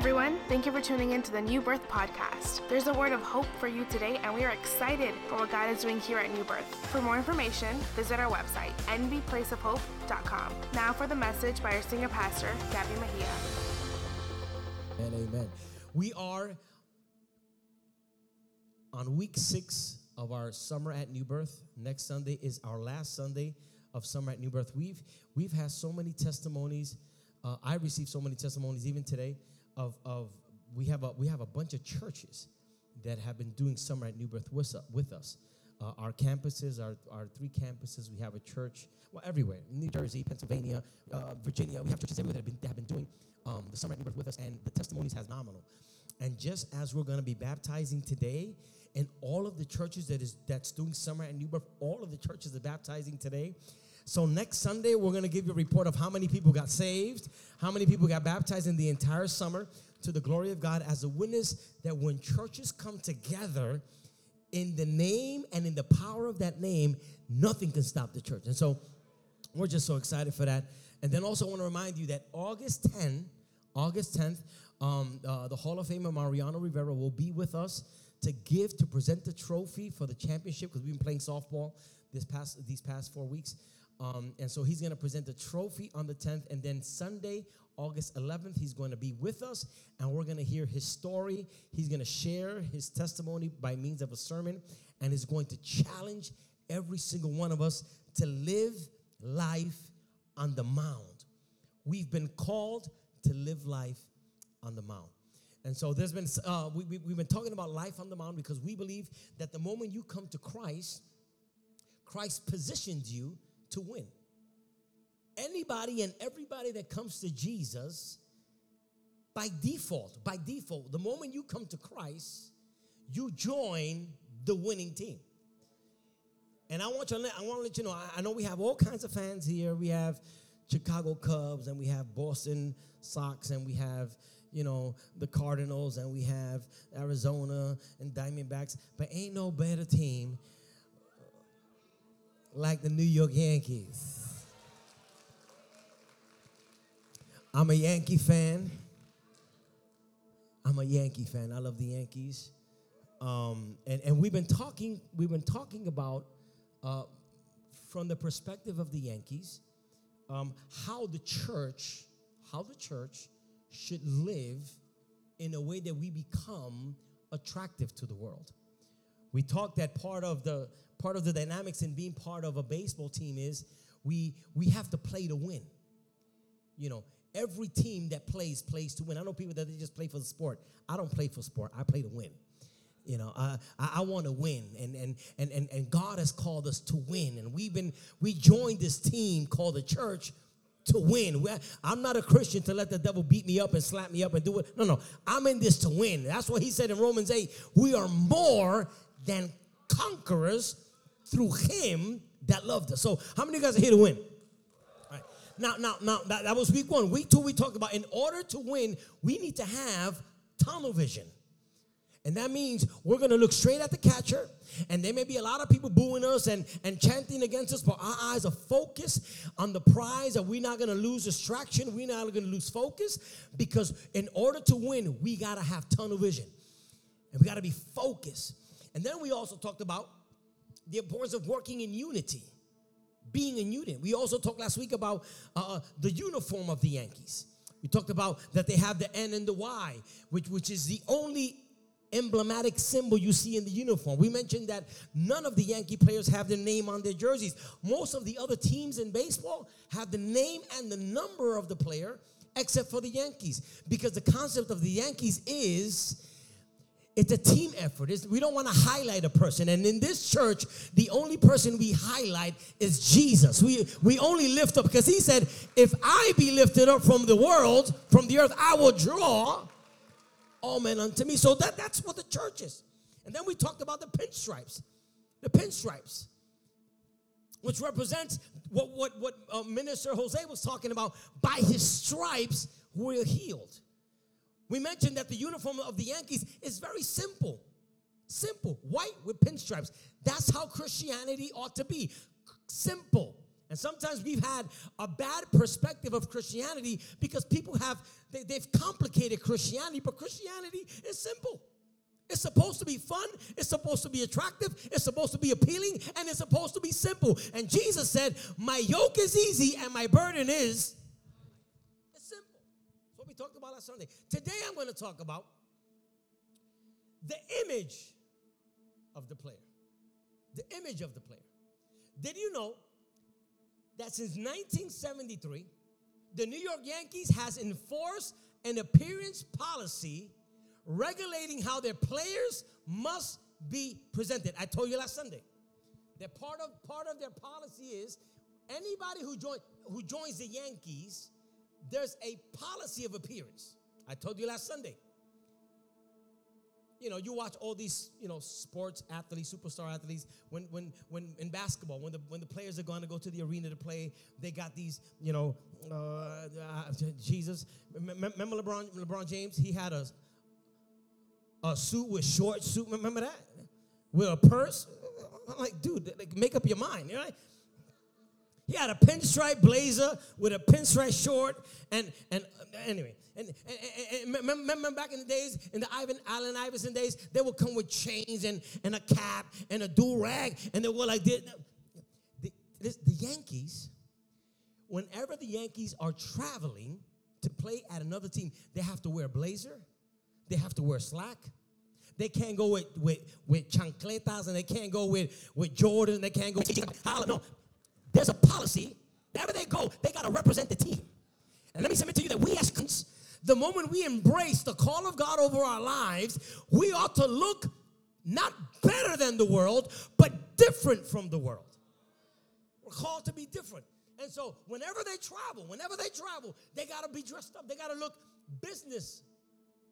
everyone. Thank you for tuning in to the New Birth Podcast. There's a word of hope for you today, and we are excited for what God is doing here at New Birth. For more information, visit our website, nbplaceofhope.com. Now for the message by our senior pastor, Gabby Mejia. And amen. We are on week six of our summer at New Birth. Next Sunday is our last Sunday of summer at New Birth. We've we've had so many testimonies. Uh, I received so many testimonies even today of of we have a we have a bunch of churches that have been doing summer at New Birth with, with us. Uh, our campuses, our, our three campuses, we have a church, well, everywhere New Jersey, Pennsylvania, uh, Virginia. We have churches everywhere that have been, that have been doing um, the summer at New Birth with us, and the testimonies has nominal. And just as we're going to be baptizing today, and all of the churches that is that's doing summer at New Birth, all of the churches are baptizing today. So next Sunday, we're going to give you a report of how many people got saved, how many people got baptized in the entire summer to the glory of God as a witness that when churches come together in the name and in the power of that name, nothing can stop the church. And so we're just so excited for that. And then also I want to remind you that August 10, August 10th, um, uh, the Hall of Famer Mariano Rivera will be with us to give, to present the trophy for the championship because we've been playing softball this past, these past four weeks. Um, and so he's going to present the trophy on the 10th. And then Sunday, August 11th, he's going to be with us and we're going to hear his story. He's going to share his testimony by means of a sermon and is going to challenge every single one of us to live life on the mound. We've been called to live life on the mound. And so there's been, uh, we, we, we've been talking about life on the mound because we believe that the moment you come to Christ, Christ positions you to win. Anybody and everybody that comes to Jesus, by default, by default, the moment you come to Christ, you join the winning team. And I want you to let, I want to let you know, I, I know we have all kinds of fans here. We have Chicago Cubs and we have Boston Sox and we have you know, the Cardinals and we have Arizona and Diamondbacks, but ain't no better team like the New York Yankees. I'm a Yankee fan. I'm a Yankee fan. I love the Yankees. Um, and, and we've been talking, we've been talking about uh, from the perspective of the Yankees, um, how the church, how the church should live in a way that we become attractive to the world. We talked that part of the part of the dynamics in being part of a baseball team is we we have to play to win. You know, every team that plays plays to win. I know people that they just play for the sport. I don't play for sport. I play to win. You know, I, I want to win, and, and and and and God has called us to win, and we've been we joined this team called the church to win. I'm not a Christian to let the devil beat me up and slap me up and do it. No, no. I'm in this to win. That's what he said in Romans 8. We are more than conquerors through him that loved us. So, how many of you guys are here to win? Right. Now, now, now, that, that was week one. Week two, we talked about in order to win, we need to have tunnel vision. And that means we're going to look straight at the catcher, and there may be a lot of people booing us and, and chanting against us, but our eyes are focused on the prize, and we're not going to lose distraction. We're not going to lose focus because in order to win, we got to have tunnel vision, and we got to be focused. And then we also talked about the importance of working in unity, being in unity. We also talked last week about uh, uh the uniform of the Yankees. We talked about that they have the N and the Y, which, which is the only emblematic symbol you see in the uniform. We mentioned that none of the Yankee players have their name on their jerseys. Most of the other teams in baseball have the name and the number of the player, except for the Yankees, because the concept of the Yankees is it's a team effort. It's, we don't want to highlight a person. And in this church, the only person we highlight is Jesus. We, we only lift up because he said, If I be lifted up from the world, from the earth, I will draw all men unto me. So that, that's what the church is. And then we talked about the pinstripes. The pinstripes, which represents what, what, what uh, Minister Jose was talking about. By his stripes, we're healed. We mentioned that the uniform of the Yankees is very simple. Simple, white with pinstripes. That's how Christianity ought to be. Simple And sometimes we've had a bad perspective of Christianity because people have, they, they've complicated Christianity, but Christianity is simple. It's supposed to be fun, it's supposed to be attractive, it's supposed to be appealing, and it's supposed to be simple. And Jesus said, My yoke is easy and my burden is talked about last Sunday. Today I'm going to talk about the image of the player. The image of the player. Did you know that since 1973, the New York Yankees has enforced an appearance policy regulating how their players must be presented. I told you last Sunday that part of part of their policy is anybody who join who joins the Yankees, there's a policy of appearance. I told you last Sunday. You know, you watch all these, you know, sports athletes, superstar athletes. When, when, when in basketball, when the when the players are going to go to the arena to play, they got these, you know, uh, uh, Jesus. Remember LeBron, LeBron James? He had a a suit with short suit. Remember that? With a purse. I'm like, dude, like, make up your mind, You know? He had a pinstripe blazer with a pinstripe short, and and uh, anyway, and, and, and, remember back in the days, in the Ivan Allen Iverson days, they would come with chains and, and a cap and a do rag, and they were like this. The, the Yankees, whenever the Yankees are traveling to play at another team, they have to wear a blazer, they have to wear slack. They can't go with, with, with chancletas and they can't go with, with Jordan. They can't go No. There's a policy. Wherever they go, they got to represent the team. And let me submit to you that we as the moment we embrace the call of God over our lives, we ought to look not better than the world, but different from the world. We're called to be different. And so, whenever they travel, whenever they travel, they got to be dressed up. They got to look business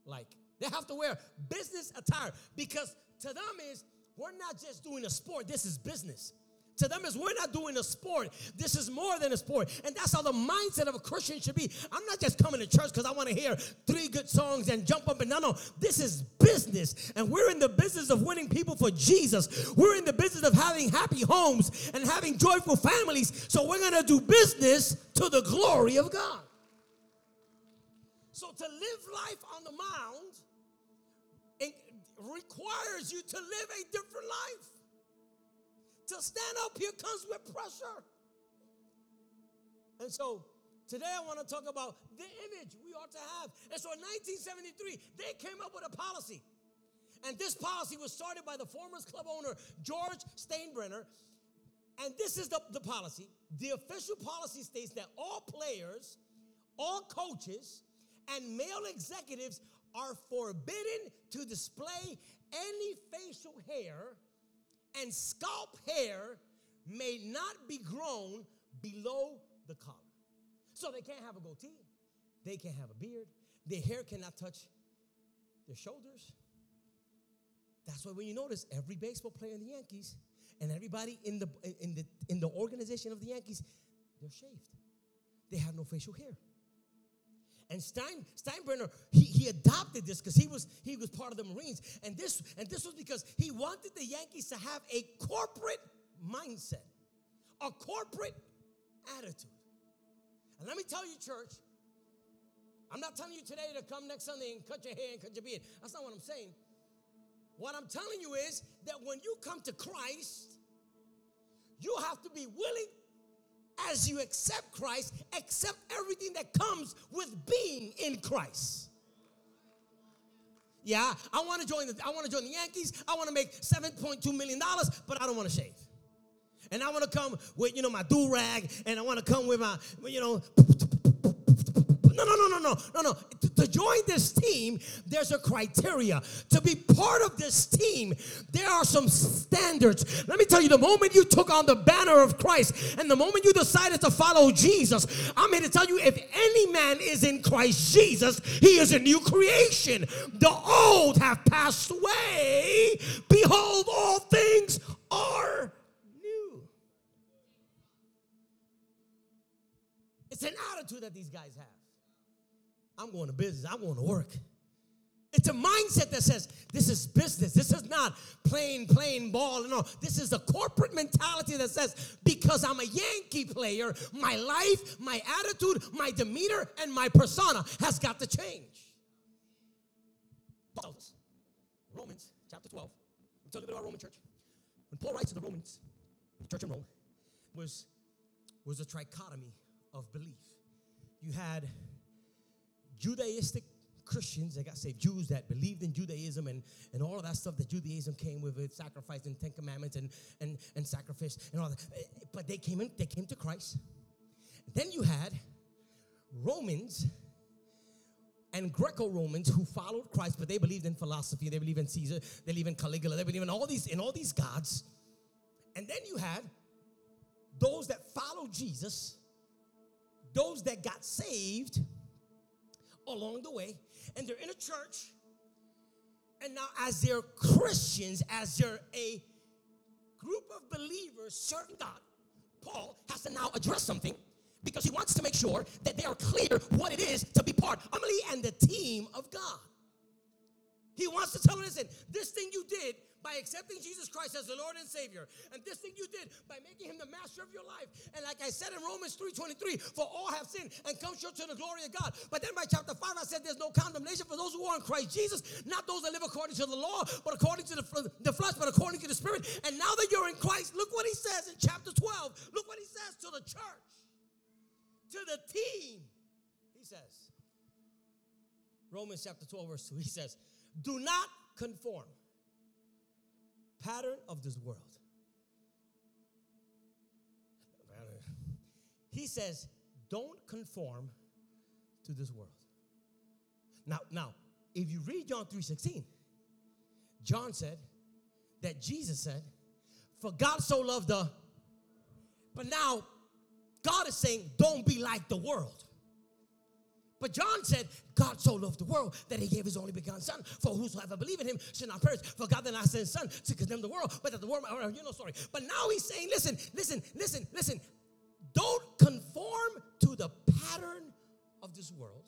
like. They have to wear business attire because to them is we're not just doing a sport, this is business. To them is we're not doing a sport. This is more than a sport. And that's how the mindset of a Christian should be. I'm not just coming to church because I want to hear three good songs and jump up and no, no. This is business. And we're in the business of winning people for Jesus. We're in the business of having happy homes and having joyful families. So we're going to do business to the glory of God. So to live life on the mound requires you to live a different life. To stand up here comes with pressure. And so today I want to talk about the image we ought to have. And so in 1973, they came up with a policy. And this policy was started by the former club owner, George Steinbrenner. And this is the, the policy. The official policy states that all players, all coaches, and male executives are forbidden to display any facial hair, and scalp hair may not be grown below the collar. So they can't have a goatee, they can't have a beard, their hair cannot touch their shoulders. That's why when you notice every baseball player in the Yankees and everybody in the in the in the organization of the Yankees, they're shaved. They have no facial hair. And Stein, Steinbrenner, he, he adopted this because he was he was part of the Marines. And this, and this was because he wanted the Yankees to have a corporate mindset, a corporate attitude. And let me tell you, church, I'm not telling you today to come next Sunday and cut your hair and cut your beard. That's not what I'm saying. What I'm telling you is that when you come to Christ, you have to be willing as you accept Christ, accept everything that comes with being in Christ. Yeah, I want to join the I want to join the Yankees. I want to make 7.2 million dollars, but I don't want to shave. And I want to come with, you know, my do rag and I want to come with my, you know, no, no, no, no, no, no, no. To, to join this team, there's a criteria. To be part of this team, there are some standards. Let me tell you, the moment you took on the banner of Christ and the moment you decided to follow Jesus, I'm here to tell you if any man is in Christ Jesus, he is a new creation. The old have passed away. Behold, all things are new. It's an attitude that these guys have. I'm going to business. I'm going to work. It's a mindset that says this is business. This is not playing, playing ball. No, this is a corporate mentality that says because I'm a Yankee player, my life, my attitude, my demeanor, and my persona has got to change. Paul tells us, Romans chapter 12. I'm talking about Roman church. When Paul writes to the Romans, the church in Rome, was, was a trichotomy of belief. You had Judaistic Christians that got saved, Jews that believed in Judaism and, and all of that stuff that Judaism came with, with sacrifice and Ten Commandments and, and, and sacrifice and all that. Eh, but they came in, they came to Christ. Then you had Romans and Greco-Romans who followed Christ, but they believed in philosophy, they believed in Caesar, they believed in Caligula, they believed in all these in all these gods. And then you had those that followed Jesus, those that got saved along the way, and they're in a church. And now, as they're Christians, as they're a group of believers serving God, Paul has to now address something because he wants to make sure that they are clear what it is to be part, Amelie, and the team of God. He wants to tell them, listen, this thing you did by accepting Jesus Christ as the Lord and Savior. And this thing you did by making him the master of your life. And like I said in Romans 3:23, for all have sinned and come short to the glory of God. But then by chapter 5, I said there's no condemnation for those who are in Christ Jesus, not those that live according to the law, but according to the, the flesh, but according to the spirit. And now that you're in Christ, look what he says in chapter 12. Look what he says to the church, to the team. He says, Romans chapter 12, verse 2, he says, Do not conform pattern of this world. He says, don't conform to this world. Now, now, if you read John 3:16, John said that Jesus said, For God so loved the, but now God is saying, don't be like the world. But John said, God so loved the world that he gave his only begotten son, for whosoever believe in him should not perish. For God did not send son to condemn the world, but that the world, you know, sorry. But now he's saying, listen, listen, listen, listen. Don't conform to the pattern of this world,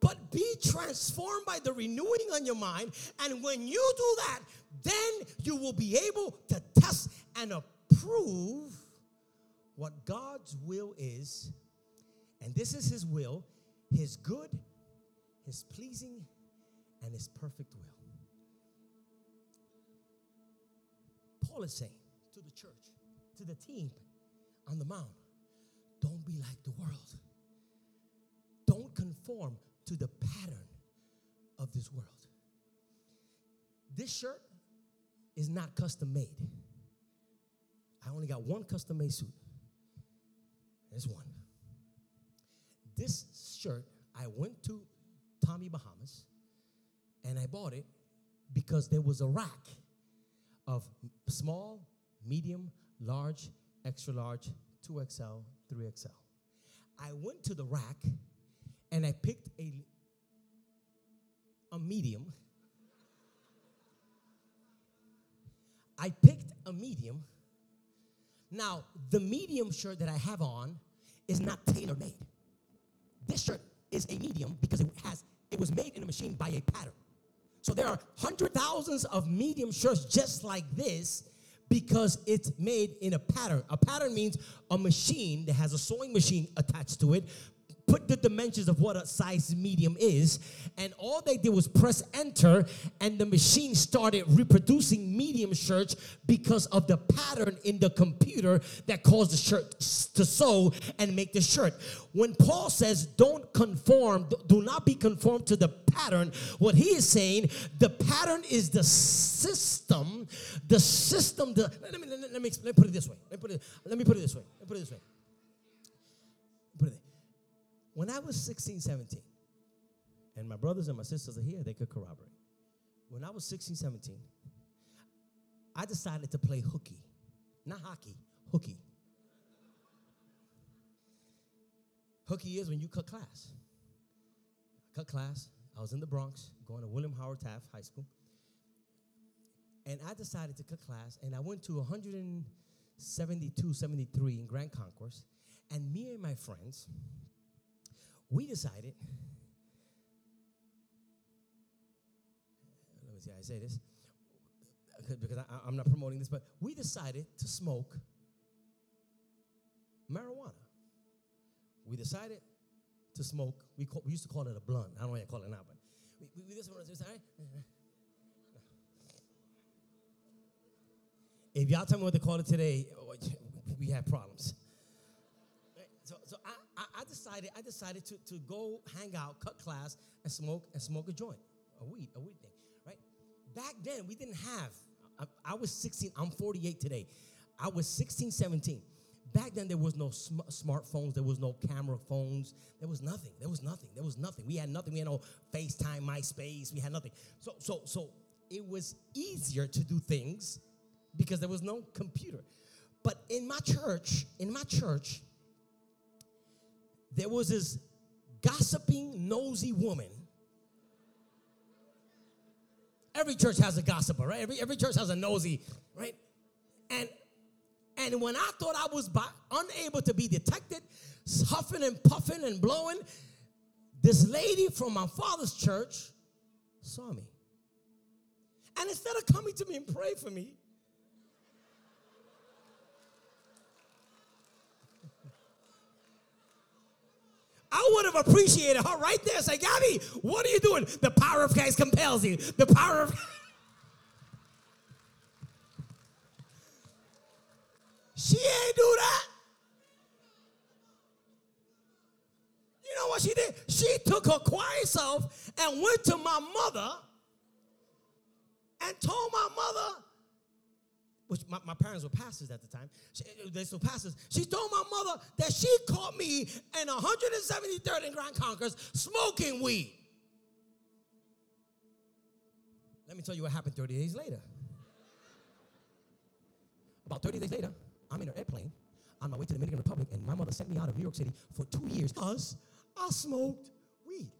but be transformed by the renewing on your mind. And when you do that, then you will be able to test and approve what God's will is. And this is his will his good, his pleasing, and his perfect will. Paul is saying to the church, to the team on the mound, don't be like the world. Don't conform to the pattern of this world. This shirt is not custom made. I only got one custom made suit. There's one. This shirt, I went to Tommy Bahamas and I bought it because there was a rack of small, medium, large, extra large, 2XL, 3XL. I went to the rack and I picked a, a medium. I picked a medium. Now, the medium shirt that I have on is not tailor made. This shirt is a medium because it has it was made in a machine by a pattern. So there are hundred thousands of medium shirts just like this because it's made in a pattern. A pattern means a machine that has a sewing machine attached to it put the dimensions of what a size medium is, and all they did was press enter, and the machine started reproducing medium shirts because of the pattern in the computer that caused the shirt to sew and make the shirt. When Paul says, Don't conform, do not be conformed to the pattern, what he is saying, the pattern is the system, the system, the, let me, let me, let me, put it this way. Let me put it, let me put it this way. Let me put it this way. Put it when I was 16, 17, and my brothers and my sisters are here, they could corroborate. When I was 16, 17, I decided to play hooky. Not hockey, hooky. Hooky is when you cut class. I cut class. I was in the Bronx, going to William Howard Taft High School. And I decided to cut class, and I went to 172, 73 in Grand Concourse. And me and my friends, we decided let me see how I say this because I, I'm not promoting this, but we decided to smoke marijuana. We decided to smoke. We, call, we used to call it a blunt. I don't know what you call it now, but we, we, we just want to say, if y'all tell me what they call it today, we have problems. So, so I, I, decided I decided to, to go hang out, cut class, and smoke and smoke a joint, a weed, a weed thing, right? Back then we didn't have. I, I was 16. I'm 48 today. I was 16, 17. Back then, there was no sm- smartphones, there was no camera phones, there was nothing. There was nothing. There was nothing. We had nothing. We had no FaceTime, MySpace. We had nothing. So, so, so it was easier to do things because there was no computer. But in my church, in my church, there was this gossiping, nosy woman. Every church has a gossiper, right? Every, every church has a nosy, right? And and when I thought I was by, unable to be detected, huffing and puffing and blowing, this lady from my father's church saw me. And instead of coming to me and pray for me, I would have appreciated her right there. Say, Gabby, what are you doing? The power of Christ compels you. The power of She ain't do that. You know what she did? She took her quiet self and went to my mother and told my mother, which my, my parents were pastors at the time, she, uh, they still pastors. She told my mother that she caught me in 173rd and Grand Concourse smoking weed. Let me tell you what happened 30 days later. About 30 days later, I'm in an airplane on my way to the Dominican Republic, and my mother sent me out of New York City for two years because I smoked weed.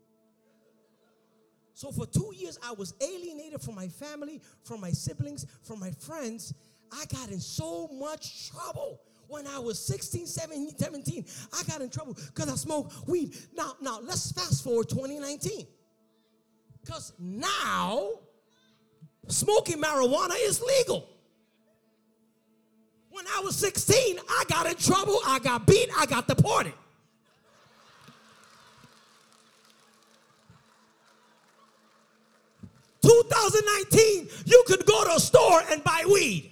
So for two years, I was alienated from my family, from my siblings, from my friends. I got in so much trouble when I was 16, 17, 17. I got in trouble because I smoked weed. Now, now let's fast forward 2019. Because now smoking marijuana is legal. When I was 16, I got in trouble, I got beat, I got deported. Two thousand nineteen, you could go to a store and buy weed.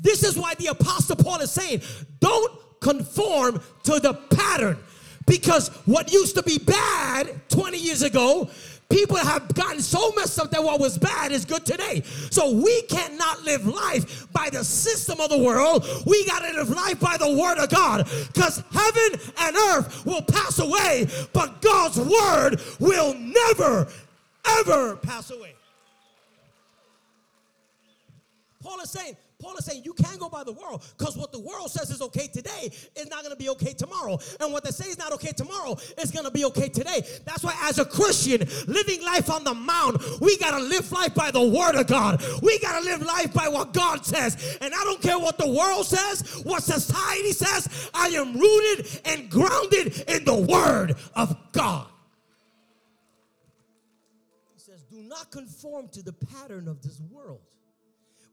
This is why the apostle Paul is saying, don't conform to the pattern. Because what used to be bad 20 years ago People have gotten so messed up that what was bad is good today. So we cannot live life by the system of the world. We got to live life by the word of God because heaven and earth will pass away, but God's word will never, ever pass away. Paul is saying, Paul is saying you can't go by the world because what the world says is okay today is not going to be okay tomorrow. And what they say is not okay tomorrow is going to be okay today. That's why, as a Christian, living life on the mound, we got to live life by the word of God. We got to live life by what God says. And I don't care what the world says, what society says, I am rooted and grounded in the word of God. He says, Do not conform to the pattern of this world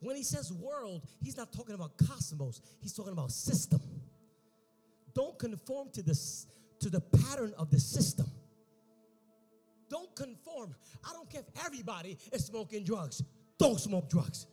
when he says world, he's not talking about cosmos, he's talking about system. Don't conform to this to the pattern of the system. Don't conform. I don't care if everybody is smoking drugs. Don't smoke drugs.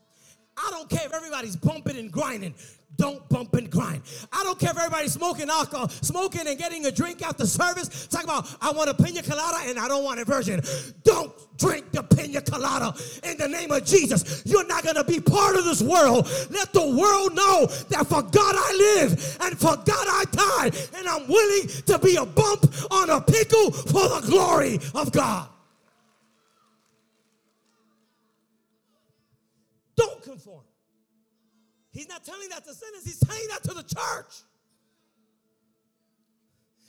I don't care if everybody's bumping and grinding. Don't bump and grind. I don't care if everybody's smoking alcohol, smoking and getting a drink after service. Talk about, I want a pina colada and I don't want a virgin. Don't drink the pina colada in the name of Jesus. You're not going to be part of this world. Let the world know that for God I live and for God I die. And I'm willing to be a bump on a pickle for the glory of God. Don't conform. He's not telling that to sinners, he's telling that to the church.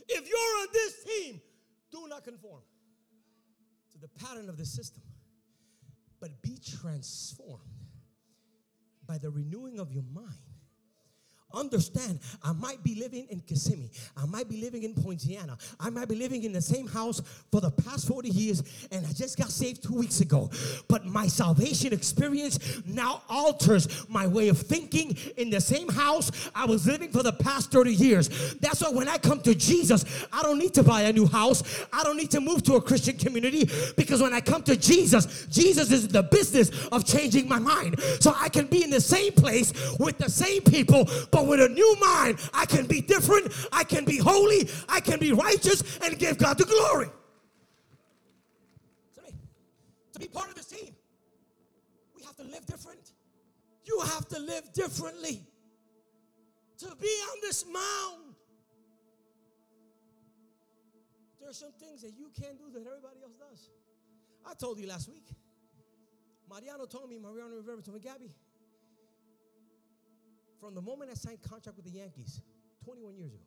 If you're on this team, do not conform to the pattern of the system, but be transformed by the renewing of your mind. Understand I might be living in Kissimmee. I might be living in Poinciana. I might be living in the same house for the past 40 years and I just got saved two weeks ago. But my salvation experience now alters my way of thinking in the same house I was living for the past 30 years. That's why when I come to Jesus, I don't need to buy a new house. I don't need to move to a Christian community because when I come to Jesus, Jesus is the business of changing my mind. So I can be in the same place with the same people, but with a new mind, I can be different, I can be holy, I can be righteous, and give God the glory. To, to be part of this team, we have to live different. You have to live differently. To be on this mound, there are some things that you can't do that everybody else does. I told you last week. Mariano told me, Mariano Rivera told me, Gabby, from the moment I signed contract with the Yankees 21 years ago,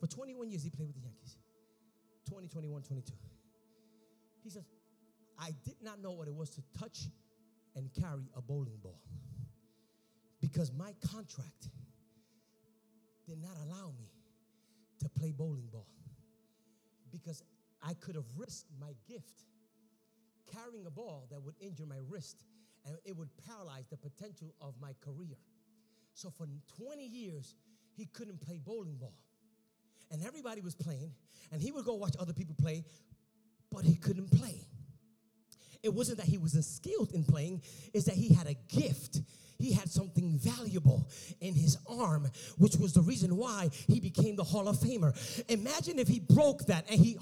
for 21 years he played with the Yankees, 20, 21, 22. He says, I did not know what it was to touch and carry a bowling ball because my contract did not allow me to play bowling ball because I could have risked my gift carrying a ball that would injure my wrist and it would paralyze the potential of my career. So for 20 years, he couldn't play bowling ball. And everybody was playing, and he would go watch other people play, but he couldn't play. It wasn't that he wasn't skilled in playing, it's that he had a gift he had something valuable in his arm, which was the reason why he became the Hall of Famer. Imagine if he broke that and he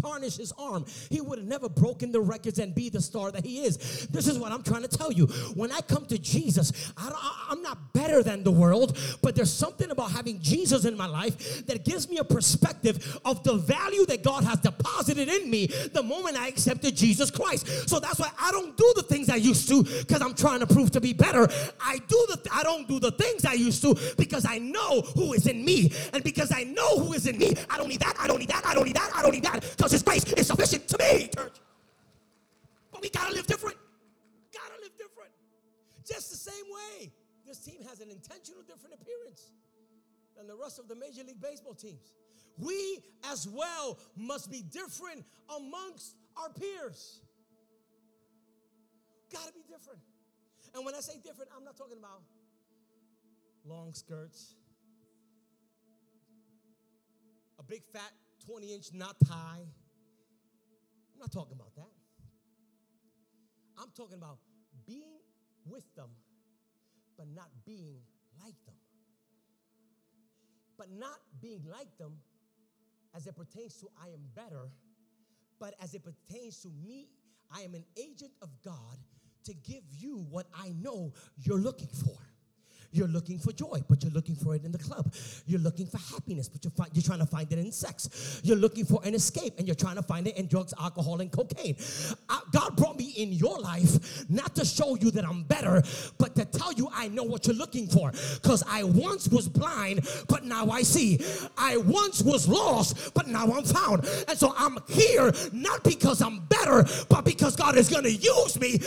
tarnished his arm. He would have never broken the records and be the star that he is. This is what I'm trying to tell you. When I come to Jesus, I am not better than the world, but there's something about having Jesus in my life that gives me a perspective of the value that God has deposited in me the moment I accepted Jesus Christ. So that's why I don't do the things I used to because I'm trying to prove to be better. I do the I don't do the things I used to because I know who is in me. And because I know who is in me, I don't need that, I don't need that, I don't need that, I don't need that. Because his grace is sufficient to me, church. But we gotta live different. Gotta live different. Just the same way. This team has an intentional different appearance than the rest of the Major League Baseball teams. We as well must be different amongst our peers. Gotta be different. And when I say different, I'm not talking about long skirts, a big fat 20 inch knot tie. I'm not talking about that. I'm talking about being with them, but not being like them. But not being like them as it pertains to I am better, but as it pertains to me, I am an agent of God to give you what I know you're looking for. You're looking for joy, but you're looking for it in the club. You're looking for happiness, but you're, fi- you're trying to find it in sex. You're looking for an escape, and you're trying to find it in drugs, alcohol, and cocaine. I, God brought me in your life not to show you that I'm better, but to tell you I know what you're looking for. Because I once was blind, but now I see. I once was lost, but now I'm found. And so I'm here not because I'm better, but because God is going to use me.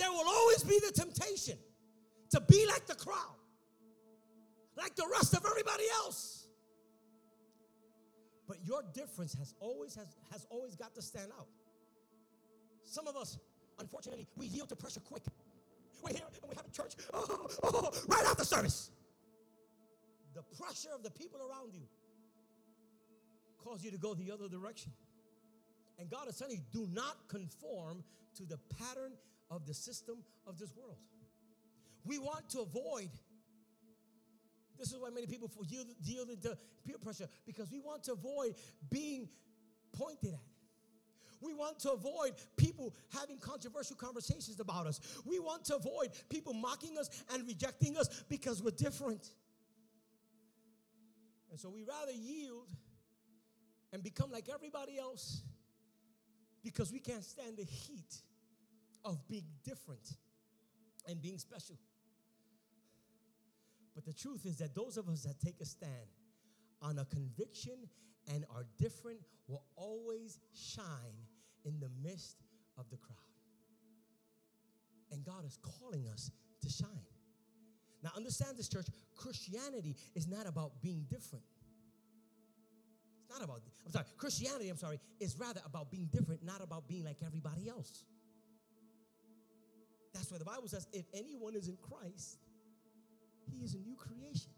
There will always be the temptation to be like the crowd, like the rest of everybody else. But your difference has always has, has always got to stand out. Some of us, unfortunately, we yield to pressure quick. We're here and we have a church oh, oh, right after service. The pressure of the people around you cause you to go the other direction. And God is telling you, do not conform to the pattern of the system of this world. We want to avoid. This is why many people yield, yield into peer pressure because we want to avoid being pointed at. We want to avoid people having controversial conversations about us. We want to avoid people mocking us and rejecting us because we're different. And so we rather yield and become like everybody else because we can't stand the heat of being different and being special. But the truth is that those of us that take a stand on a conviction and are different will always shine in the midst of the crowd. And God is calling us to shine. Now, understand this, church. Christianity is not about being different. It's not about, I'm sorry, Christianity, I'm sorry, is rather about being different, not about being like everybody else. That's why the Bible says if anyone is in Christ, he is a new creation.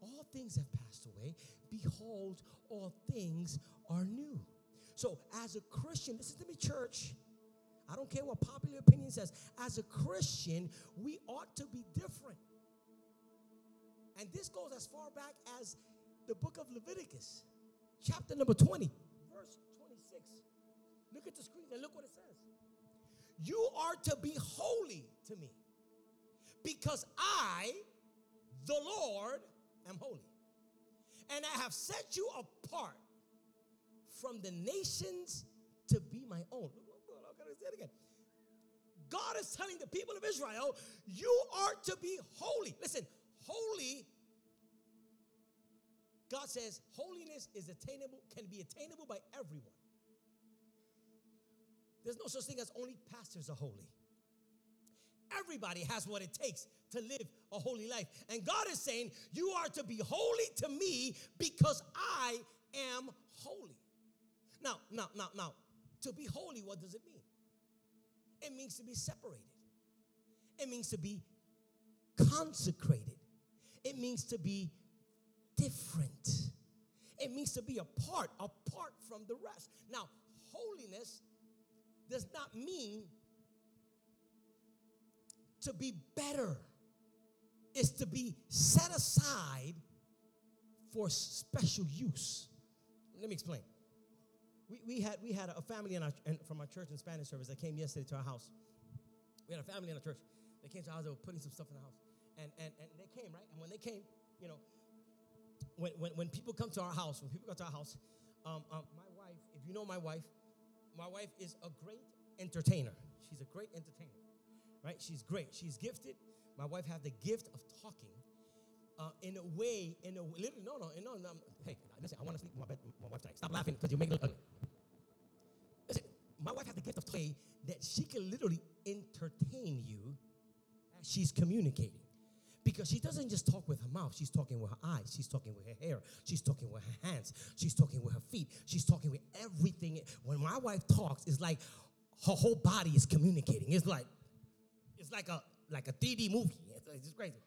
All things have passed away. Behold, all things are new. So, as a Christian, listen to me, church. I don't care what popular opinion says. As a Christian, we ought to be different. And this goes as far back as the book of Leviticus, chapter number 20, verse 26. Look at the screen and look what it says. You are to be holy to me because I, the Lord, am holy. And I have set you apart from the nations to be my own. I gotta say it again. God is telling the people of Israel, you are to be holy. Listen, holy, God says holiness is attainable, can be attainable by everyone. There's no such thing as only pastors are holy. Everybody has what it takes to live a holy life. And God is saying, You are to be holy to me because I am holy. Now, now, now, now, to be holy, what does it mean? It means to be separated, it means to be consecrated, it means to be different, it means to be apart, apart from the rest. Now, holiness does not mean to be better, it's to be set aside for special use. Let me explain. We, we had we had a family in our, from our church in Spanish service that came yesterday to our house. We had a family in our church. They came to our house. They were putting some stuff in the house, and and and they came right. And when they came, you know, when when, when people come to our house, when people come to our house, um, um, my wife, if you know my wife, my wife is a great entertainer. She's a great entertainer, right? She's great. She's gifted. My wife has the gift of talking uh, in a way, in a literally, no, no, no, no. Hey, listen, I want to sleep with my, bed, my wife tonight. Stop laughing because you make it look ugly. Listen, my wife has the gift of talking that she can literally entertain you as she's communicating. Because she doesn't just talk with her mouth, she's talking with her eyes, she's talking with her hair, she's talking with her hands, she's talking with her feet, she's talking with everything. When my wife talks, it's like her whole body is communicating. It's like it's like a like a 3D movie. It's, it's just crazy.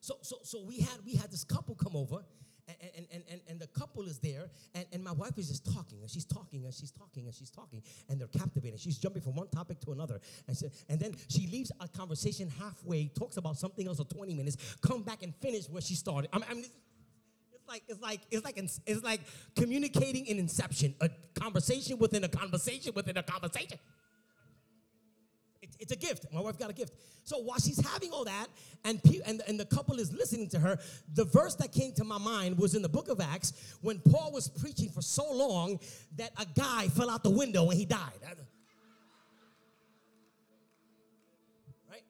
So so so we had we had this couple come over and, and, and, and the couple is there, and, and my wife is just talking, and she's talking, and she's talking, and she's talking, and they're captivating. She's jumping from one topic to another. And, so, and then she leaves a conversation halfway, talks about something else for 20 minutes, come back and finish where she started. I mean, I mean it's like it's like it's like it's like communicating in Inception, a conversation within a conversation within a conversation. It's, a gift. My wife got a gift. So while she's having all that, and, pe- and, and the couple is listening to her, the verse that came to my mind was in the book of Acts when Paul was preaching for so long that a guy fell out the window and he died. Right?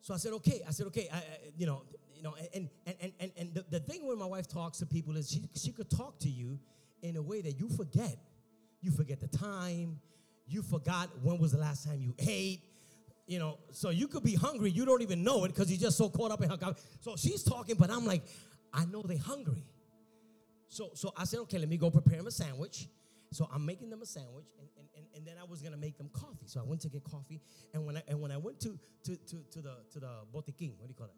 So I said, okay. I said, okay. I, I, you know, you know, and and and and, and the, the thing when my wife talks to people is she she could talk to you in a way that you forget. You forget the time you forgot when was the last time you ate. You know, so you could be hungry, you don't even know it because you're just so caught up in her. So she's talking, but I'm like, I know they're hungry. So, so I said, okay, let me go prepare them a sandwich. So I'm making them a sandwich, and, and, and, and, then I was gonna make them coffee. So I went to get coffee, and when I and when I went to to to, to the to the botiquín, what do you call it?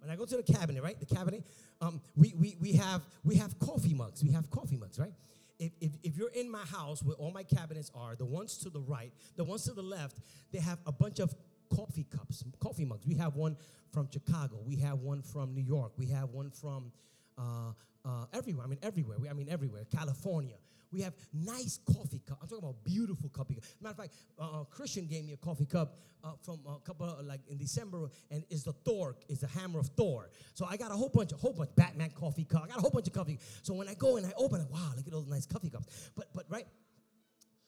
When I go to the cabinet, right? The cabinet, um, we, we we have we have coffee mugs. We have coffee mugs, right? If, if, if you're in my house where all my cabinets are, the ones to the right, the ones to the left, they have a bunch of coffee cups, coffee mugs. We have one from Chicago. We have one from New York. We have one from uh, uh, everywhere. I mean, everywhere. We, I mean, everywhere. California. We have nice coffee cup. I'm talking about beautiful coffee cup. Matter of fact, uh, uh Christian gave me a coffee cup uh, from a couple of, like in December, and it's the Thor, it's the hammer of Thor. So I got a whole bunch, a whole bunch Batman coffee cup. I got a whole bunch of coffee. So when I go and I open it, wow, look at all those nice coffee cups. But but right.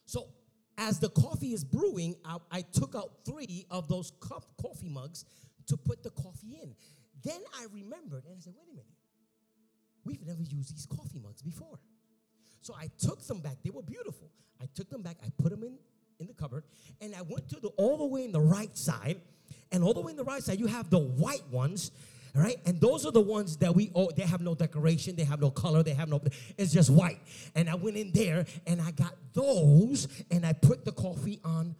So as the coffee is brewing, I, I took out three of those cup coffee mugs to put the coffee in. Then I remembered, and I said, wait a minute. We've never used these coffee mugs before. So I took them back. They were beautiful. I took them back. I put them in in the cupboard, and I went to the all the way in the right side, and all the way in the right side, you have the white ones. Right, and those are the ones that we oh they have no decoration, they have no color, they have no it's just white. And I went in there and I got those and I put the coffee on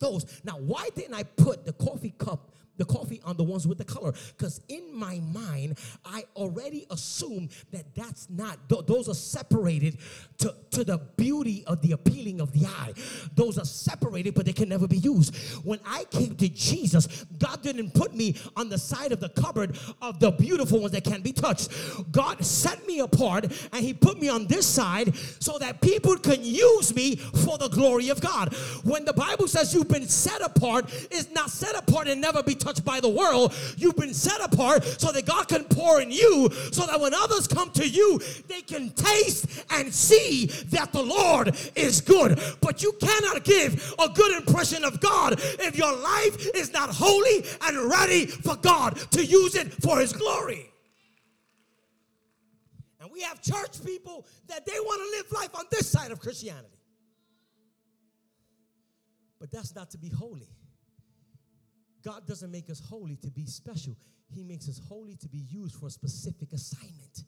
those. Now, why didn't I put the coffee cup the coffee on the ones with the color. Because in my mind i already assume that that's not th- those are separated to, to the beauty of the appealing of the eye. Those are separated but they can never be used. When i came to jesus god didn't put me on the side of the cupboard of the beautiful ones that can be touched. God set me apart and he put me on this side so that people can use me for the glory of god. When the bible says you've been set apart it's not set apart and never be touched by the world. You've been set apart so that God can pour in you, so that when others come to you, they can taste and see that the Lord is good. But you cannot give a good impression of God if your life is not holy and ready for God to use it for His glory. And we have church people that they want to live life on this side of Christianity. But that's not to be holy. God doesn't make us holy to be special. He makes us holy to be used for a specific assignment.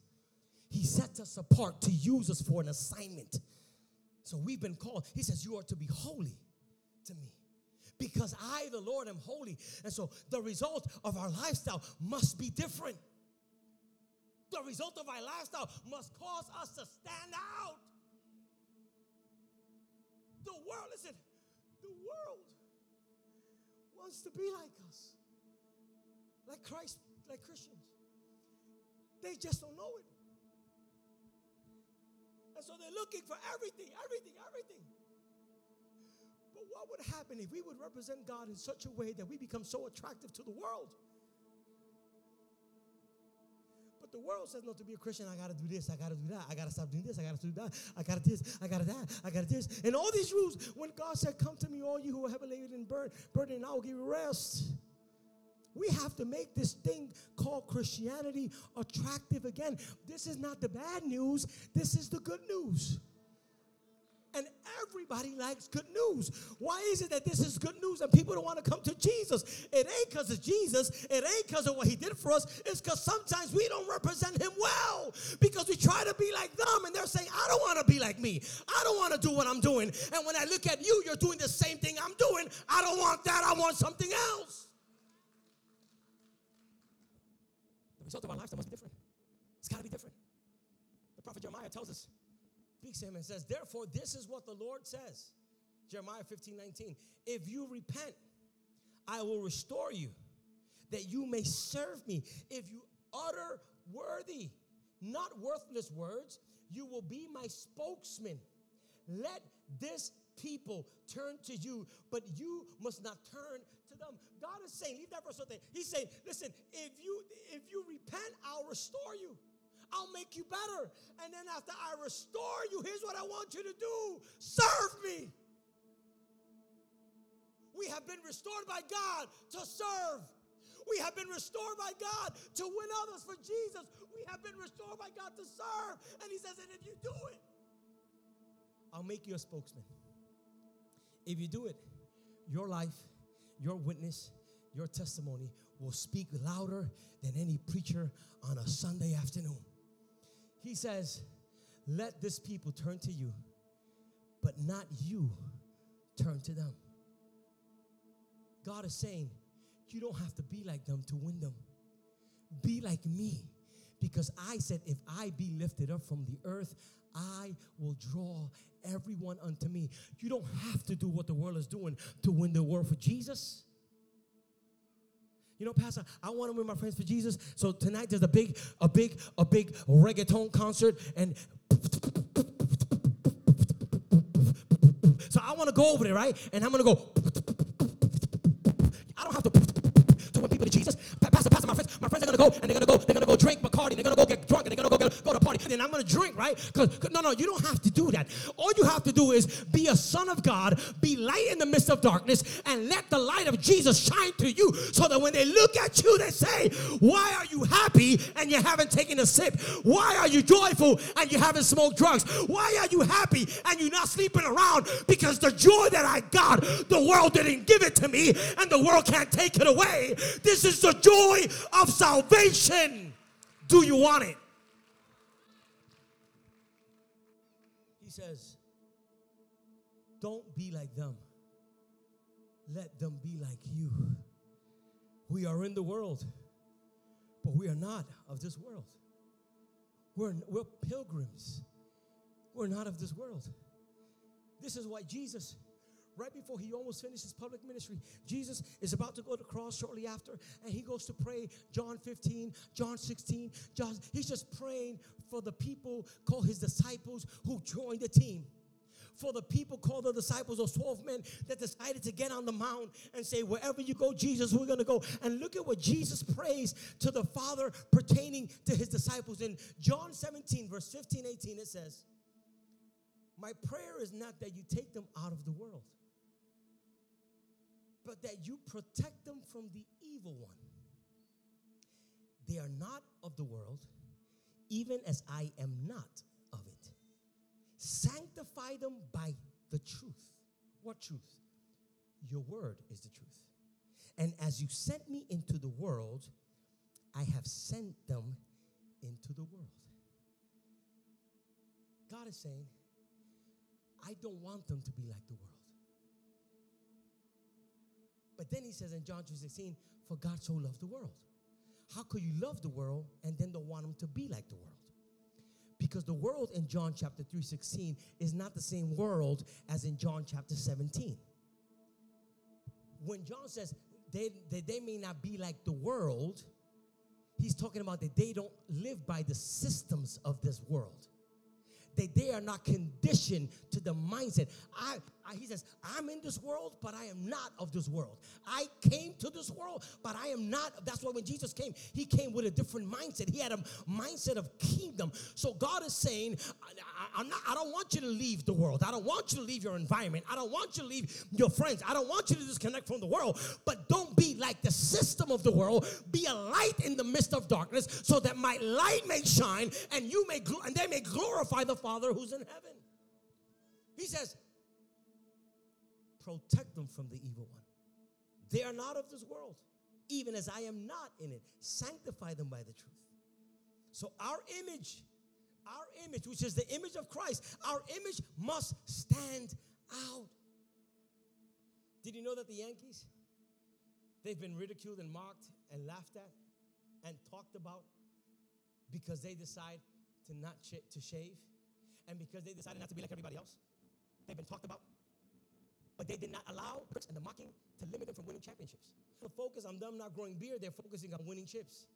He sets us apart to use us for an assignment. So we've been called. He says, You are to be holy to me because I, the Lord, am holy. And so the result of our lifestyle must be different. The result of our lifestyle must cause us to stand out. The world, listen, the world wants to be like us, like Christ, like Christians. They just don't know it. And so they're looking for everything, everything, everything. But what would happen if we would represent God in such a way that we become so attractive to the world? The world says, no, to be a Christian, I got to do this, I got to do that, I got to stop doing this, I got to do that, I got to this, I got to that, I got to this. And all these rules, when God said, come to me, all you who are heavy laden and burden, burden, and I will give you rest. We have to make this thing called Christianity attractive again. This is not the bad news, this is the good news and everybody likes good news. Why is it that this is good news and people don't want to come to Jesus? It ain't because of Jesus, it ain't because of what he did for us. It's because sometimes we don't represent him well because we try to be like them and they're saying, I don't want to be like me. I don't want to do what I'm doing. And when I look at you, you're doing the same thing I'm doing. I don't want that, I want something else. The result of our lifestyle must be different. It's got to be different. The prophet Jeremiah tells us speaks to him and says, Therefore, this is what the Lord says. Jeremiah 15, 19. If you repent, I will restore you, that you may serve me. If you utter worthy, not worthless words, you will be my spokesman. Let this people turn to you, but you must not turn to them. God is saying, leave that verse there. He's saying, listen, if you if you repent, I'll restore you. I'll make you better. And then after I restore you, here's what I want you to do serve me. We have been restored by God to serve. We have been restored by God to win others for Jesus. We have been restored by God to serve. And He says, and if you do it, I'll make you a spokesman. If you do it, your life, your witness, your testimony will speak louder than any preacher on a Sunday afternoon. He says, Let this people turn to you, but not you turn to them. God is saying, You don't have to be like them to win them. Be like me. Because I said, If I be lifted up from the earth, I will draw everyone unto me. You don't have to do what the world is doing to win the world for Jesus. You know, Pastor, I want to win my friends for Jesus. So tonight there's a big, a big, a big reggaeton concert, and so I want to go over there, right? And I'm gonna go. I don't have to to win people to Jesus. Pastor, Pastor, my friends, my friends are gonna go and they're gonna go, they're gonna drink Bacardi, they're gonna go get drunk, and they're gonna go get, go to party and I'm going to drink, right? Because no, no, you don't have to do that. All you have to do is be a son of God, be light in the midst of darkness, and let the light of Jesus shine to you so that when they look at you, they say, Why are you happy and you haven't taken a sip? Why are you joyful and you haven't smoked drugs? Why are you happy and you're not sleeping around? Because the joy that I got, the world didn't give it to me, and the world can't take it away. This is the joy of salvation. Do you want it? He says, Don't be like them. Let them be like you. We are in the world, but we are not of this world. We're, we're pilgrims. We're not of this world. This is why Jesus right before he almost finishes public ministry. Jesus is about to go to the cross shortly after, and he goes to pray. John 15, John 16, John, he's just praying for the people called his disciples who joined the team. For the people called the disciples, those 12 men that decided to get on the mound and say, Wherever you go, Jesus, we're gonna go. And look at what Jesus prays to the Father pertaining to his disciples. In John 17, verse 15, 18, it says, My prayer is not that you take them out of the world but that you protect them from the evil one. They are not of the world, even as I am not of it. Sanctify them by the truth. What truth? Your word is the truth. And as you sent me into the world, I have sent them into the world. God is saying, I don't want them to be like the world. But then he says in John 3:16, for God so loved the world. How could you love the world and then don't want them to be like the world? Because the world in John chapter 3:16 is not the same world as in John chapter 17. When John says they, they, they may not be like the world, he's talking about that they don't live by the systems of this world that they are not conditioned to the mindset. I, he says, I'm in this world, but I am not of this world. I came to this world, but I am not. That's why when Jesus came, he came with a different mindset. He had a mindset of kingdom. So God is saying, I, not, I don't want you to leave the world. I don't want you to leave your environment. I don't want you to leave your friends. I don't want you to disconnect from the world. But don't be like the system of the world. Be a light in the midst of darkness so that my light may shine and you may and they may glorify the Father who's in heaven. He says, protect them from the evil one. They are not of this world, even as I am not in it. Sanctify them by the truth. So our image, our image, which is the image of Christ, our image must stand out. Did you know that the Yankees, they've been ridiculed and mocked and laughed at and talked about because they decide to not sh- to shave? and because they decided not to be like everybody else, they've been talked about. But they did not allow and the mocking to limit them from winning championships. The focus on them not growing beard, they're focusing on winning chips.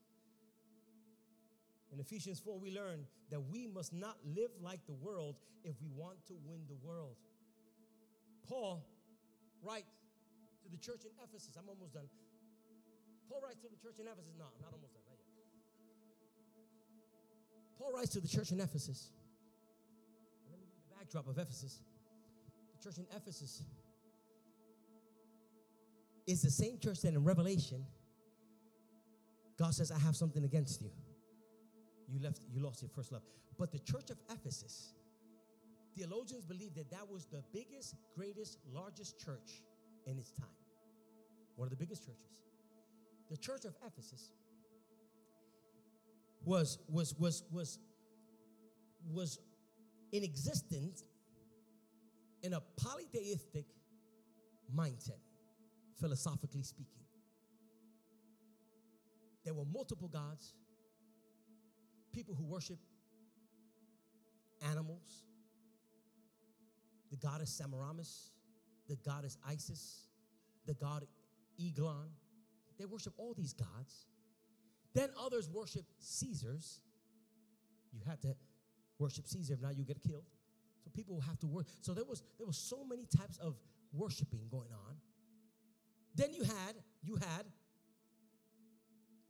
In Ephesians 4, we learn that we must not live like the world if we want to win the world. Paul writes to the church in Ephesus, I'm almost done. Paul writes to the church in Ephesus, no, I'm not almost done, not yet. Paul writes to the church in Ephesus, Let me give you the backdrop of Ephesus. The church in Ephesus is the same church that in Revelation, God says, I have something against you. You left, you lost your first love. But the church of Ephesus, theologians believe that that was the biggest, greatest, largest church in its time. One of the biggest churches. The church of Ephesus was was was was was in existence in a polytheistic mindset, philosophically speaking. There were multiple gods, people who worship animals, the goddess Semiramis, the goddess Isis, the god Eglon. They worship all these gods. Then others worship Caesars. You had to worship Caesar. If not, you get killed. So people have to work. So there was there was so many types of worshiping going on. Then you had you had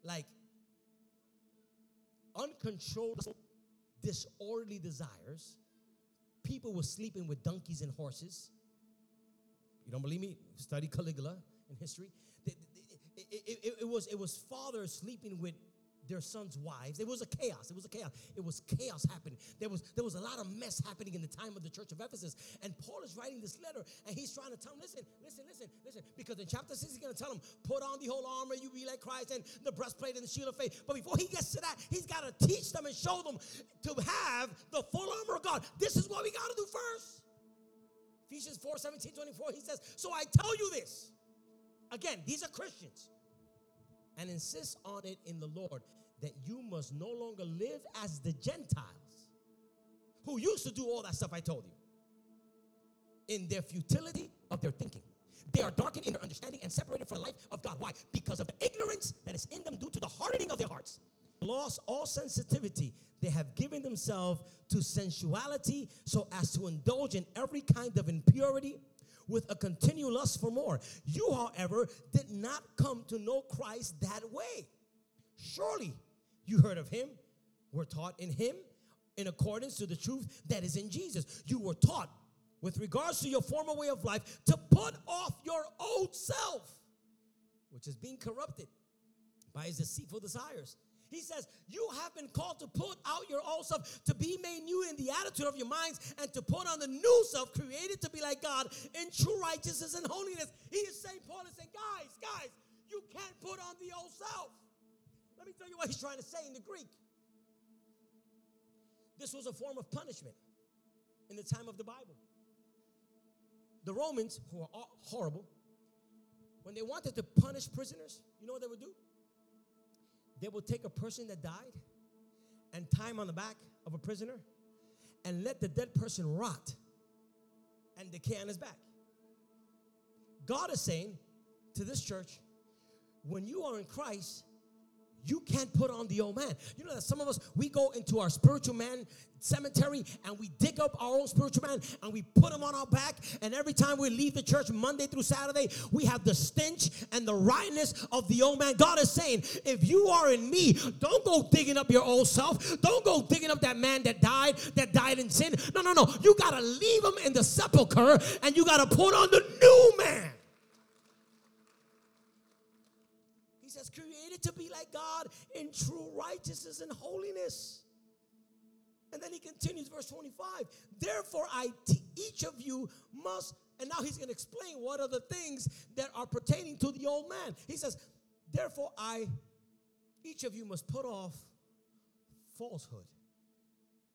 like uncontrolled disorderly desires. People were sleeping with donkeys and horses. You don't believe me? Study Caligula in history. It, it, it, it was, it was fathers sleeping with their sons' wives. It was a chaos. It was a chaos. It was chaos happening. There was, there was a lot of mess happening in the time of the church of Ephesus. And Paul is writing this letter and he's trying to tell them, listen, listen, listen, listen. Because in chapter 6, he's to tell them, put on the whole armor, you be like Christ, and the breastplate and the shield of faith. But before he gets to that, he's got to teach them and show them to have the full armor of God. This is what we got to do first. Ephesians 4 17, 24, he says, So I tell you this. Again, these are Christians. And insist on it in the Lord that you must no longer live as the Gentiles who used to do all that stuff I told you in their futility of their thinking. They are darkened in their understanding and separated from the life of God. Why? Because of the ignorance that is in them due to the hardening of their hearts. Lost all sensitivity. They have given themselves to sensuality so as to indulge in every kind of impurity with a continual lust for more. You, however, did not come to know Christ that way. Surely you heard of him, were taught in him in accordance to the truth that is in Jesus. You were taught with regards to your former way of life to put off your old self, which is being corrupted by his deceitful desires. He says, You have been called to put out your old self, to be made new in the attitude of your minds, and to put on the new self, created to be like God in true righteousness and holiness. He is saying, Paul is saying, Guys, guys, you can't put on the old self. Let me tell you what he's trying to say in the Greek. This was a form of punishment in the time of the Bible. The Romans, who are horrible, when they wanted to punish prisoners, you know what they would do? They would take a person that died and tie him on the back of a prisoner and let the dead person rot and decay on his back. God is saying to this church, when you are in Christ, you can't put on the old man. You know that some of us, we go into our spiritual man cemetery and we dig up our own spiritual man and we put him on our back. And every time we leave the church Monday through Saturday, we have the stench and the rightness of the old man. God is saying, if you are in me, don't go digging up your old self. Don't go digging up that man that died, that died in sin. No, no, no. You got to leave him in the sepulcher and you got to put on the new man. To be like God in true righteousness and holiness. And then he continues, verse 25. Therefore, I each of you must, and now he's going to explain what are the things that are pertaining to the old man. He says, Therefore, I, each of you must put off falsehood.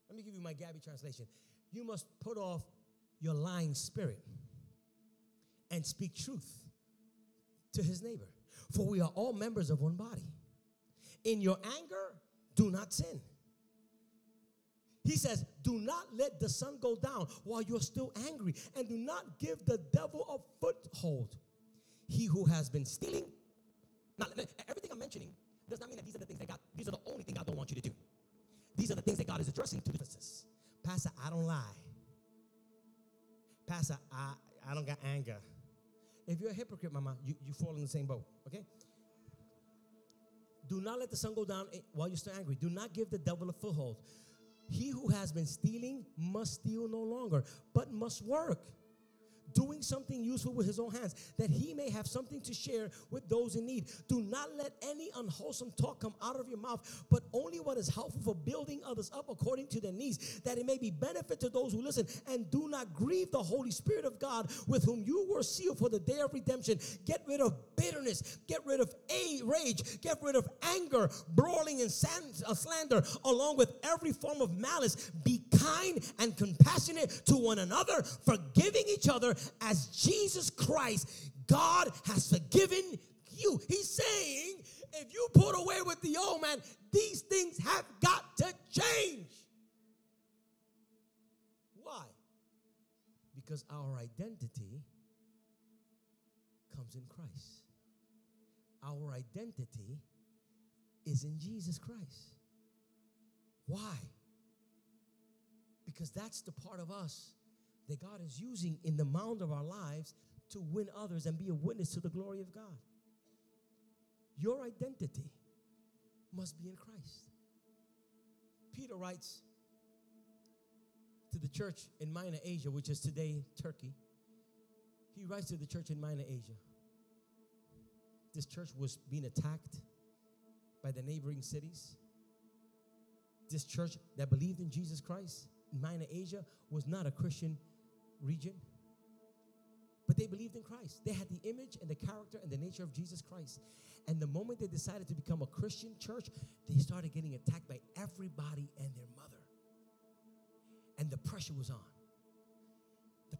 Let me give you my Gabby translation. You must put off your lying spirit and speak truth to his neighbor for we are all members of one body. In your anger, do not sin. He says, Do not let the sun go down while you're still angry, and do not give the devil a foothold. He who has been stealing, now everything I'm mentioning does not mean that these are the things that God, these are the only thing God don't want you to do. These are the things that God is addressing to the businesses. Pastor, I don't lie. Pastor, I, I don't got anger. If you're a hypocrite, mama, you, you fall in the same boat, okay? Do not let the sun go down while you're still angry. Do not give the devil a foothold. He who has been stealing must steal no longer, but must work doing something useful with his own hands, that he may have something to share with those in need. Do not let any unwholesome talk come out of your mouth, but only what is helpful for building others up according to their needs, that it may be benefit to those who listen. And do not grieve the Holy Spirit of God, with whom you were sealed for the day of redemption. Get rid of bitterness, get rid of a rage, get rid of anger, brawling, and uh, slander, along with every form of malice. Be kind and compassionate to one another, forgiving each other as Jesus Christ, God has forgiven you. He's saying, if you put away with the old man, these things have got to change. Why? Because our identity comes in Christ. Our identity is in Jesus Christ. Why? Because that's the part of us that God is using in the mound of our lives to win others and be a witness to the glory of God. Your identity must be in Christ. Peter writes to the church in Minor Asia, which is today Turkey. He writes to the church in Minor Asia. This church was being attacked by the neighboring cities. This church that believed in Jesus Christ in Minor Asia was not a Christian region, but they believed in Christ. They had the image and the character and the nature of Jesus Christ. And the moment they decided to become a Christian church, they started getting attacked by everybody and their mother. And the pressure was on.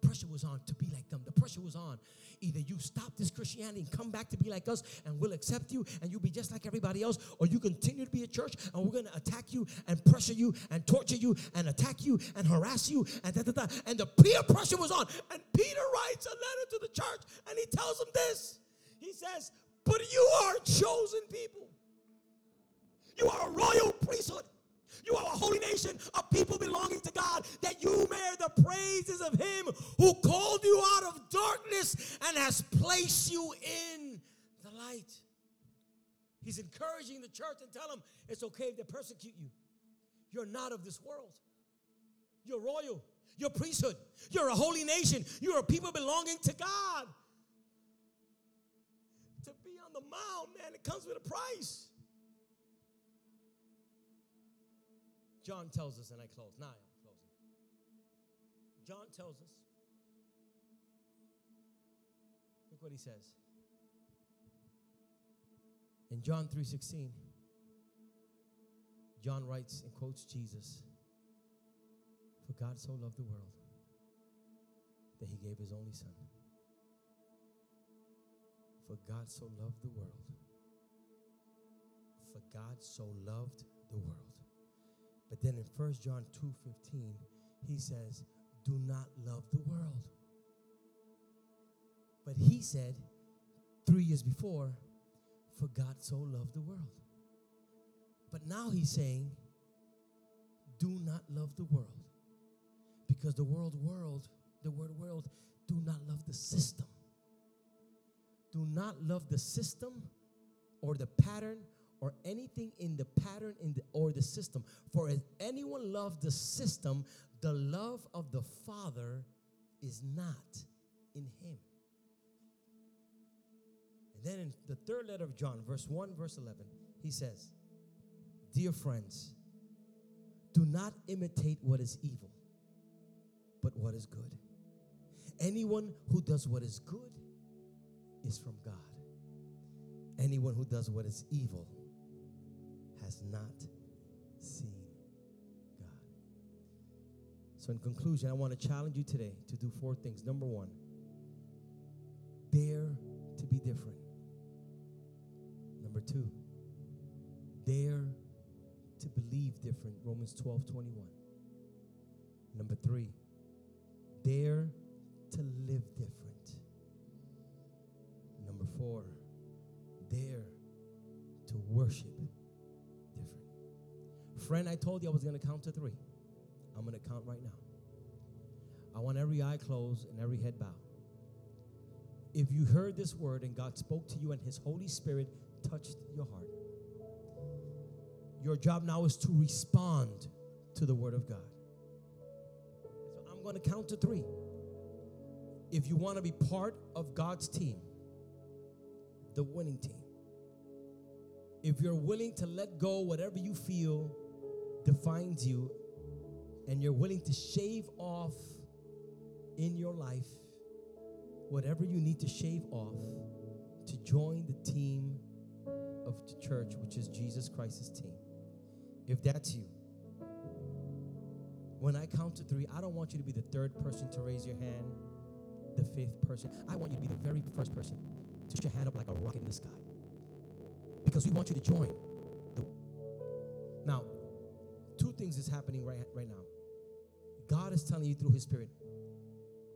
The pressure was on to be like them. The pressure was on. Either you stop this Christianity and come back to be like us, and we'll accept you, and you'll be just like everybody else, or you continue to be a church, and we're going to attack you and pressure you and torture you and attack you and harass you and da da da. And the peer pressure was on. And Peter writes a letter to the church, and he tells them this. He says, "But you are chosen people. You are a royal priesthood." You are a holy nation, a people belonging to God, that you may the praises of Him who called you out of darkness and has placed you in the light. He's encouraging the church and tell them it's okay if they persecute you. You're not of this world. You're royal. You're priesthood. You're a holy nation. You're a people belonging to God. To be on the mound, man, it comes with a price. John tells us, and I close. Now I'm closing. John tells us. What he says. In John 3:16, John writes and quotes Jesus. For God so loved the world that he gave his only son. For God so loved the world. For God so loved the world but then in 1 John 2:15, he says, "Do not love the world." But he said 3 years before, "For God so loved the world." But now he's saying, "Do not love the world." Because the world world, the word world, do not love the system. Do not love the system or the pattern or anything in the pattern in the, or the system. For if anyone loves the system, the love of the Father is not in him. Then in the third letter of John, verse 1, verse 11, he says, Dear friends, do not imitate what is evil, but what is good. Anyone who does what is good is from God. Anyone who does what is evil has not seen God. So, in conclusion, I want to challenge you today to do four things. Number one, dare to be different. Two, dare to believe different. Romans 12 21. Number three, dare to live different. Number four, dare to worship different. Friend, I told you I was going to count to three. I'm going to count right now. I want every eye closed and every head bowed. If you heard this word and God spoke to you and His Holy Spirit touched your heart, your job now is to respond to the word of God. So I'm going to count to three. If you want to be part of God's team, the winning team, if you're willing to let go whatever you feel defines you and you're willing to shave off in your life whatever you need to shave off to join the team of the church, which is Jesus Christ's team. If that's you, when I count to three, I don't want you to be the third person to raise your hand, the fifth person. I want you to be the very first person to your hand up like a rocket in the sky. Because we want you to join. Now, two things is happening right, right now. God is telling you through His Spirit,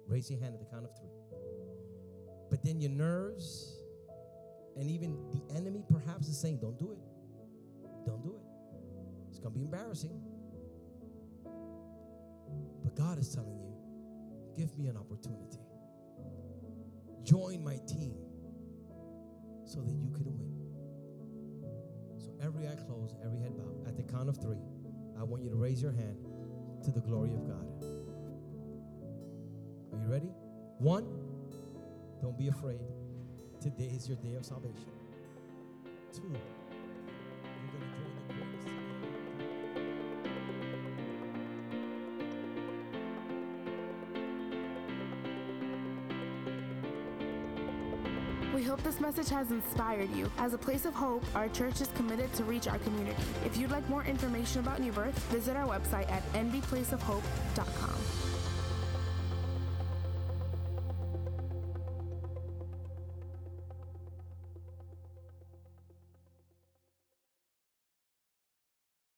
raise your hand at the count of three. But then your nerves and even the enemy perhaps is saying, don't do it. Don't do it. It's going to be embarrassing. But God is telling you, give me an opportunity. Join my team so that you could win. So every eye closed, every head bowed. At the count of three. I want you to raise your hand to the glory of God. Are you ready? One, don't be afraid. Today is your day of salvation. Two, you're going to join the greatest. We hope this message has inspired you. As a place of hope, our church is committed to reach our community. If you'd like more information about New Birth, visit our website at nbplaceofhope.com.